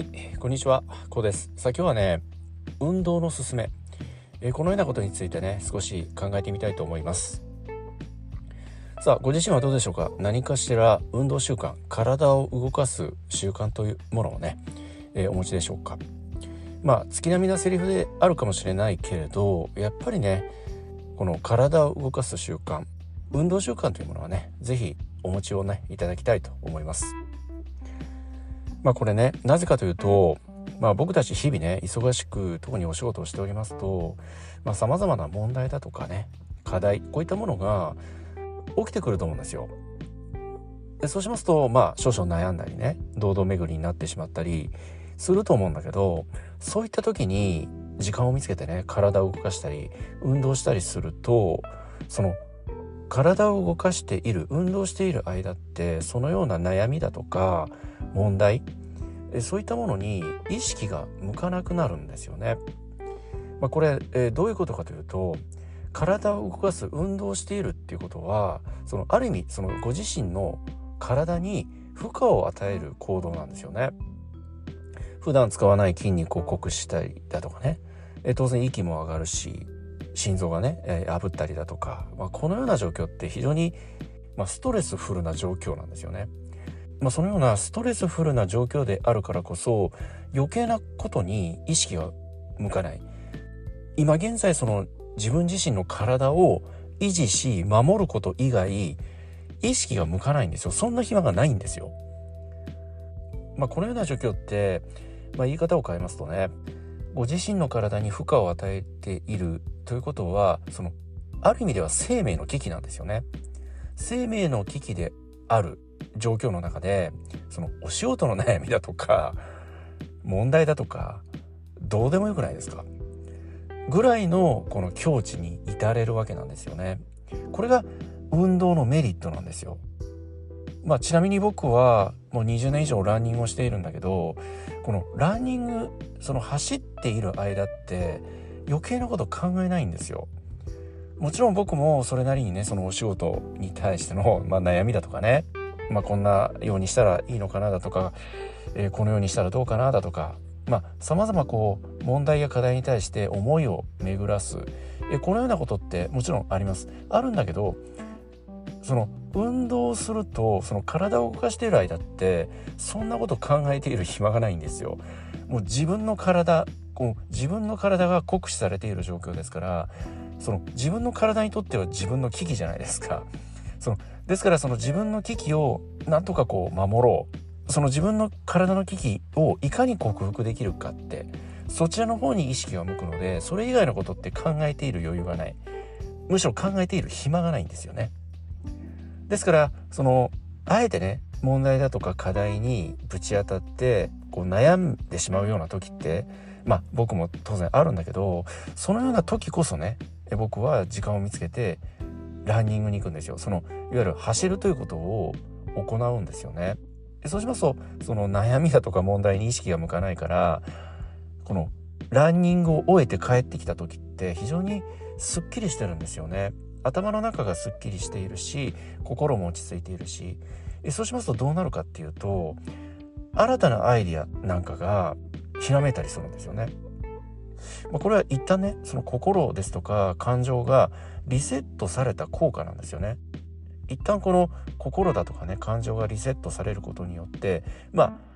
はい、こんにちは、こうです。さあ今日はね、運動のすすめ、えこのようなことについてね、少し考えてみたいと思います。さあ、ご自身はどうでしょうか？何かしら運動習慣、体を動かす習慣というものをね、え、お持ちでしょうか？まあ、月並みなセリフであるかもしれないけれど、やっぱりね、この体を動かす習慣、運動習慣というものはね、是非お持ちをねいただきたいと思います。まあこれねなぜかというと、まあ、僕たち日々ね忙しく特にお仕事をしておりますとさまざ、まな問題だとかね課題こういったものが起きてくると思うんですよ。でそうしますとまあ少々悩んだりね堂々巡りになってしまったりすると思うんだけどそういった時に時間を見つけてね体を動かしたり運動したりするとその体を動かしている運動している間ってそのような悩みだとか問題そういったものに意識が向かなくなるんですよね。まあ、これ、えー、どういうことかというと体を動かす運動しているっていうことはそのある意味そのご自身の体に負荷を与える行動なんですよね。普段使わない筋肉を酷使したりだとかね、え当然息も上がるし心臓がね、えー、炙ったりだとか、まあ、このような状況って非常に、まあ、ストレスフルな状況なんですよね。まあ、そのようなストレスフルな状況であるからこそ余計なことに意識が向かない今現在その自分自身の体を維持し守ること以外意識が向かないんですよそんな暇がないんですよ。まあ、このような状況って、まあ、言い方を変えますとねご自身の体に負荷を与えているということはそのある意味では生命の危機なんですよね。生命の危機である状況の中でそのお仕事の悩みだとか問題だとかどうでもよくないですかぐらいのこの境地に至れるわけなんですよね。これが運動のメリットなんですよ。まあ、ちなみに僕はもう20年以上ランニングをしているんだけどこのランニングその走っている間って余計なこと考えないんですよ。もちろん僕もそれなりにねそのお仕事に対しての、まあ、悩みだとかね、まあ、こんなようにしたらいいのかなだとか、えー、このようにしたらどうかなだとかさまあ様々こう問題や課題に対して思いを巡らす、えー、このようなことってもちろんあります。あるんだけどその運動するとその体を動かしている間ってそんなこと考えている暇がないんですよ。もう自分の体こう自分の体が酷使されている状況ですからその自分の体にとっては自分の危機じゃないですか。そのですからその自分の危機をなんとかこう守ろうその自分の体の危機をいかに克服できるかってそちらの方に意識が向くのでそれ以外のことって考えている余裕がないむしろ考えている暇がないんですよね。ですからそのあえてね問題だとか課題にぶち当たってこう悩んでしまうような時ってまあ僕も当然あるんだけどそのような時こそね僕は時間を見つけてランニングに行くんですよ。そのいわゆる走るということを行うんですよね。そうしますとその悩みだとか問題に意識が向かないからこのランニングを終えて帰ってきた時って非常にすっきりしてるんですよね。頭の中がすっきりしているし心も落ち着いているしそうしますとどうなるかっていうと新たなアイディアなんかがひらめいたりするんですよね。まあ、これは一旦ねその心ですとか感情がリセットされた効果なんですよね。一旦この心だとかね感情がリセットされることによってまあ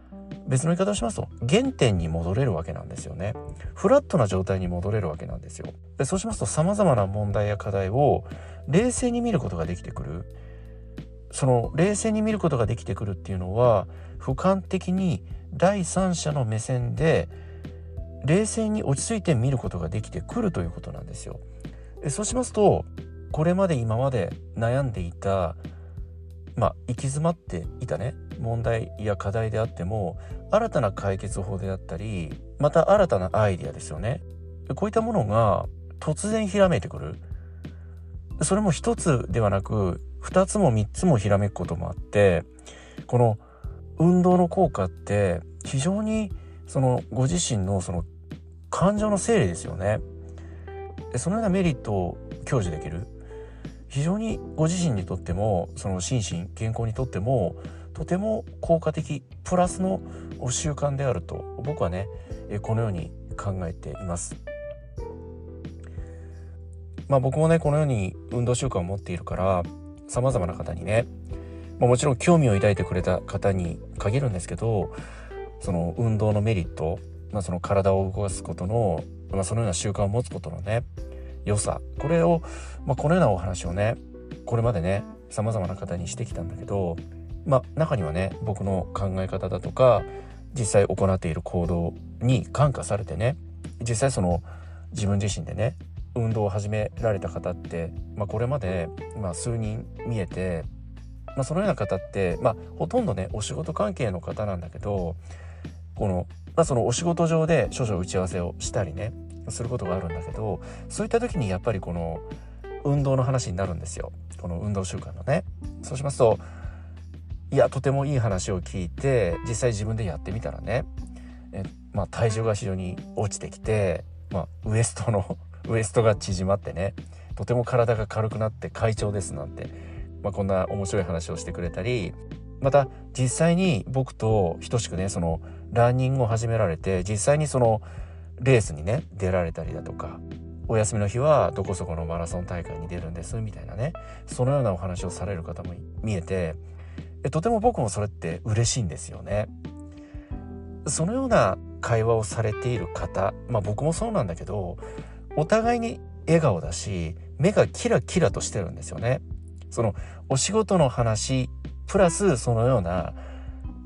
別の言い方をしますと原点に戻れるわけなんですよね。フラットな状態に戻れるわけなんですよ。でそうしますと様々な問題や課題を冷静に見ることができてくる。その冷静に見ることができてくるっていうのは俯瞰的に第三者の目線で冷静に落ち着いて見ることができてくるということなんですよ。そうしますとこれまで今まで悩んでいたまあ行き詰まっていたね問題や課題であっても新たな解決法であったりまた新たなアイデアですよね。こういったものが突然ひらめいてくる。それも一つではなく二つも三つもひらめくこともあってこの運動の効果って非常にそのご自身のその感情の整理ですよね。そのようなメリットを享受できる。非常にご自身にとってもその心身健康にとってもとても効果的プラスの習慣であると僕はねこのように考えています。まあ僕もねこのように運動習慣を持っているからさまざまな方にね、まあ、もちろん興味を抱いてくれた方に限るんですけどその運動のメリット、まあ、その体を動かすことの、まあ、そのような習慣を持つことのね良さこれを、まあ、このようなお話をねこれまでねさまざまな方にしてきたんだけど、まあ、中にはね僕の考え方だとか実際行っている行動に感化されてね実際その自分自身でね運動を始められた方って、まあ、これまで、まあ、数人見えて、まあ、そのような方って、まあ、ほとんどねお仕事関係の方なんだけどこの,、まあ、そのお仕事上で少々打ち合わせをしたりねすることがあるんだけどそういった時にやっぱりこの運動の話になるんですよこの運動習慣のね。そうしますといやとてもいい話を聞いて実際自分でやってみたらねえ、まあ、体重が非常に落ちてきて、まあ、ウエストの ウエストが縮まってねとても体が軽くなって快調ですなんて、まあ、こんな面白い話をしてくれたりまた実際に僕と等しくねそのランニングを始められて実際にそのレースにね出られたりだとかお休みの日はどこそこのマラソン大会に出るんですみたいなねそのようなお話をされる方も見えてとても僕もそれって嬉しいんですよね。そのような会話をされている方まあ僕もそうなんだけどお互いに笑顔だし目がキラキラとしてるんですよね。そのお仕事の話プラスそのような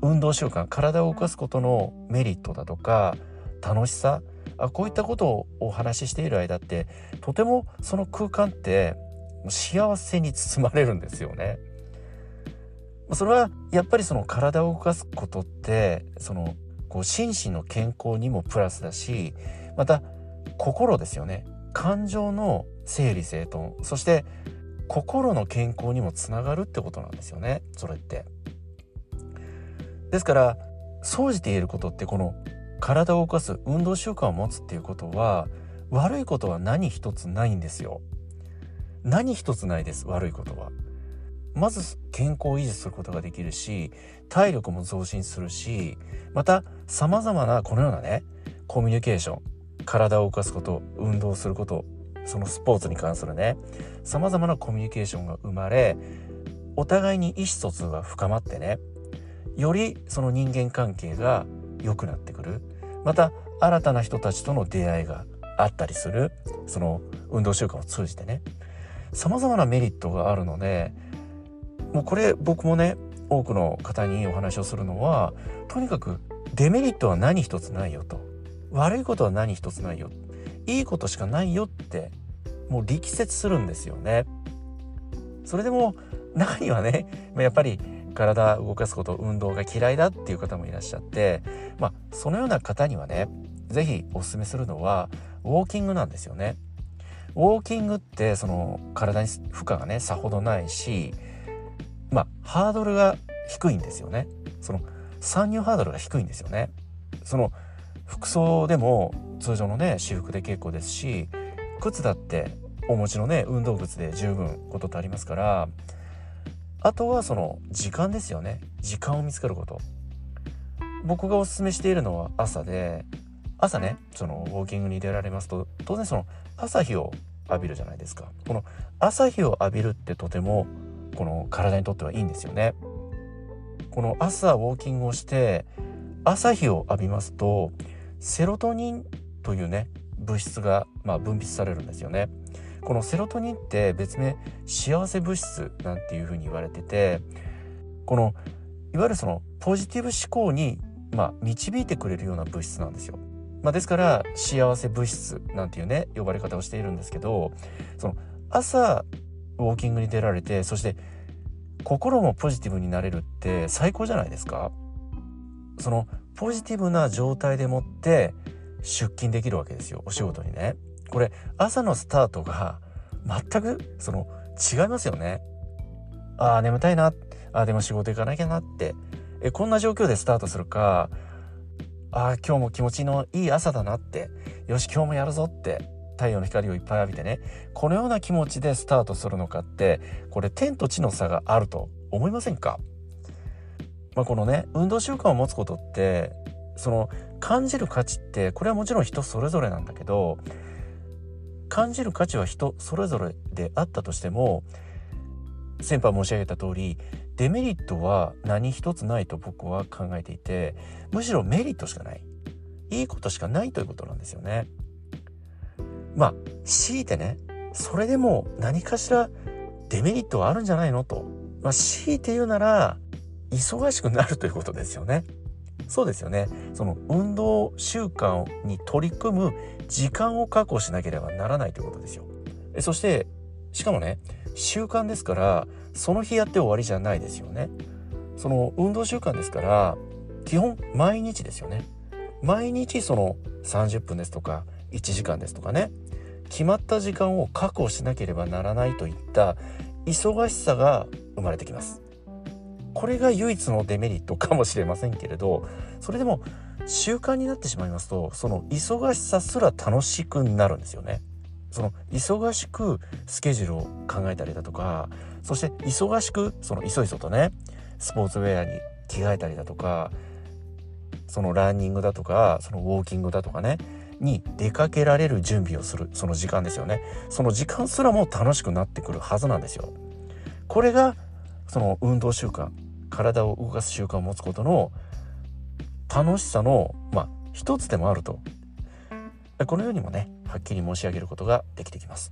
運動習慣体を動かすことのメリットだとか楽しさあこういったことをお話ししている間ってとてもその空間って幸せに包まれるんですよね。それはやっぱりその体を動かすことってそのこう心身の健康にもプラスだしまた心ですよね感情の整理整頓そして心の健康にもつながるってことなんですよねそれって。ですから総じて言えることってこの体を動かす運動習慣を持つっていうことは悪いことは何一つないんですよ。何一つないです悪いことは。まず健康を維持することができるし体力も増進するしまた様々なこのようなねコミュニケーション体を動かすこと運動することそのスポーツに関するね様々なコミュニケーションが生まれお互いに意思疎通が深まってねよりその人間関係が良くなってくる。また新たな人たちとの出会いがあったりする。その運動習慣を通じてね。様々なメリットがあるのでもうこれ僕もね多くの方にお話をするのはとにかくデメリットは何一つないよと悪いことは何一つないよいいことしかないよってもう力説するんですよね。それでも中にはねやっぱり体動かすこと運動が嫌いだっていう方もいらっしゃってまあそのような方にはね是非おすすめするのはウォーキングなんですよね。ウォーキングってその体に負荷がねさほどないしまあハードルが低いんですよね。その参入ハードルが低いんですよね。その服装でも通常のね私服で結構ですし靴だってお持ちのね運動靴で十分ことってありますからあとはその時間ですよね時間を見つけること僕がおすすめしているのは朝で朝ねそのウォーキングに出られますと当然その朝日を浴びるじゃないですかこの朝日を浴びるってとてもこの体にとってはいいんですよねこの朝ウォーキングをして朝日を浴びますとセロトニンというね物質がまあ分泌されるんですよねこのセロトニンって別名幸せ物質なんていうふうに言われててこのいわゆるそのポジティブ思考にまあ導いてくれるような物質なんですよ。まあ、ですから幸せ物質なんていうね呼ばれ方をしているんですけどその朝ウォーキングに出られてそして心もポジティブになれるって最高じゃないですか。そのポジティブな状態でもって出勤できるわけですよ。お仕事にね。これ朝のスタートが全くその違いますよね。ああ眠たいな。あでも仕事行かなきゃなって。えこんな状況でスタートするか。ああ今日も気持ちのいい朝だなって。よし今日もやるぞって。太陽の光をいっぱい浴びてねこのような気持ちでスタートするのかってこれ天と地の差があると思いませんか？まあ、このね運動習慣を持つことってその感じる価値ってこれはもちろん人それぞれなんだけど感じる価値は人それぞれであったとしても先般申し上げた通りデメリットは何一つないと僕は考えていてむしろメリットしかないいいことしかないということなんですよね。まあ強いてねそれでも何かしらデメリットはあるんじゃないのと、まあ、強いて言うなら忙しくなるということですよね。そうですよね。その運動習慣に取り組む時間を確保しなければならないということですよ。そして、しかもね、習慣ですから、その日やって終わりじゃないですよね。その運動習慣ですから、基本毎日ですよね。毎日その30分ですとか1時間ですとかね、決まった時間を確保しなければならないといった忙しさが生まれてきます。これが唯一のデメリットかもしれませんけれどそれでも習慣になってしまいますとその忙しさすら楽しくなるんですよね。その忙しくスケジュールを考えたりだとかそして忙しくそのいそいそとねスポーツウェアに着替えたりだとかそのランニングだとかそのウォーキングだとかねに出かけられる準備をするその時間ですよね。その時間すらも楽しくなってくるはずなんですよ。これがその運動習慣体を動かす習慣を持つことの楽しさのまあ一つでもあると。このようにもねはっきり申し上げることができてきます。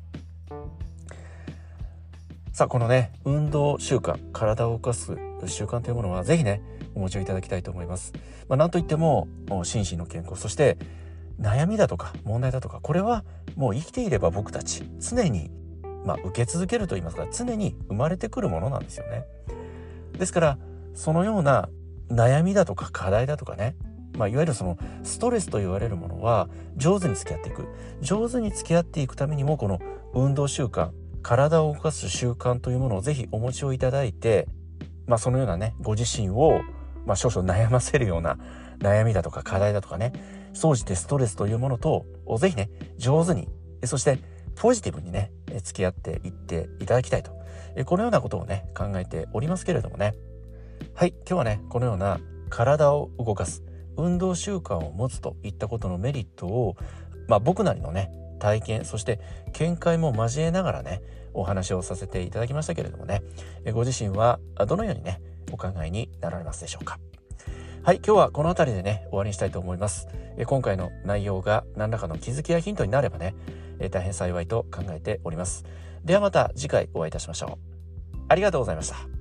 さあこのね運動習慣体を動かす習慣というものは是非ねお持ちをいただきたいと思います、まあ、なんといっても心身の健康そして悩みだとか問題だとかこれはもう生きていれば僕たち常にまあ、受け続けると言いますか常に生まれてくるものなんですよね。ですからそのような悩みだとか課題だとかね、まあ、いわゆるそのストレスと言われるものは上手に付き合っていく上手に付き合っていくためにもこの運動習慣体を動かす習慣というものをぜひお持ちをいただいて、まあ、そのようなねご自身を、まあ、少々悩ませるような悩みだとか課題だとかね総じてストレスというものとぜひね上手にそしてポジティブにね付き合っていっていただきたいと。このようなことをね考えておりますけれどもね。はい今日はねこのような体を動かす運動習慣を持つといったことのメリットをまあ僕なりのね体験そして見解も交えながらねお話をさせていただきましたけれどもね。ご自身はどのようにねお考えになられますでしょうか？はい今日はこの辺りでね終わりにしたいと思います。え今回の内容が何らかの気づきやヒントになればねえ大変幸いと考えております。ではまた次回お会いいたしましょう。ありがとうございました。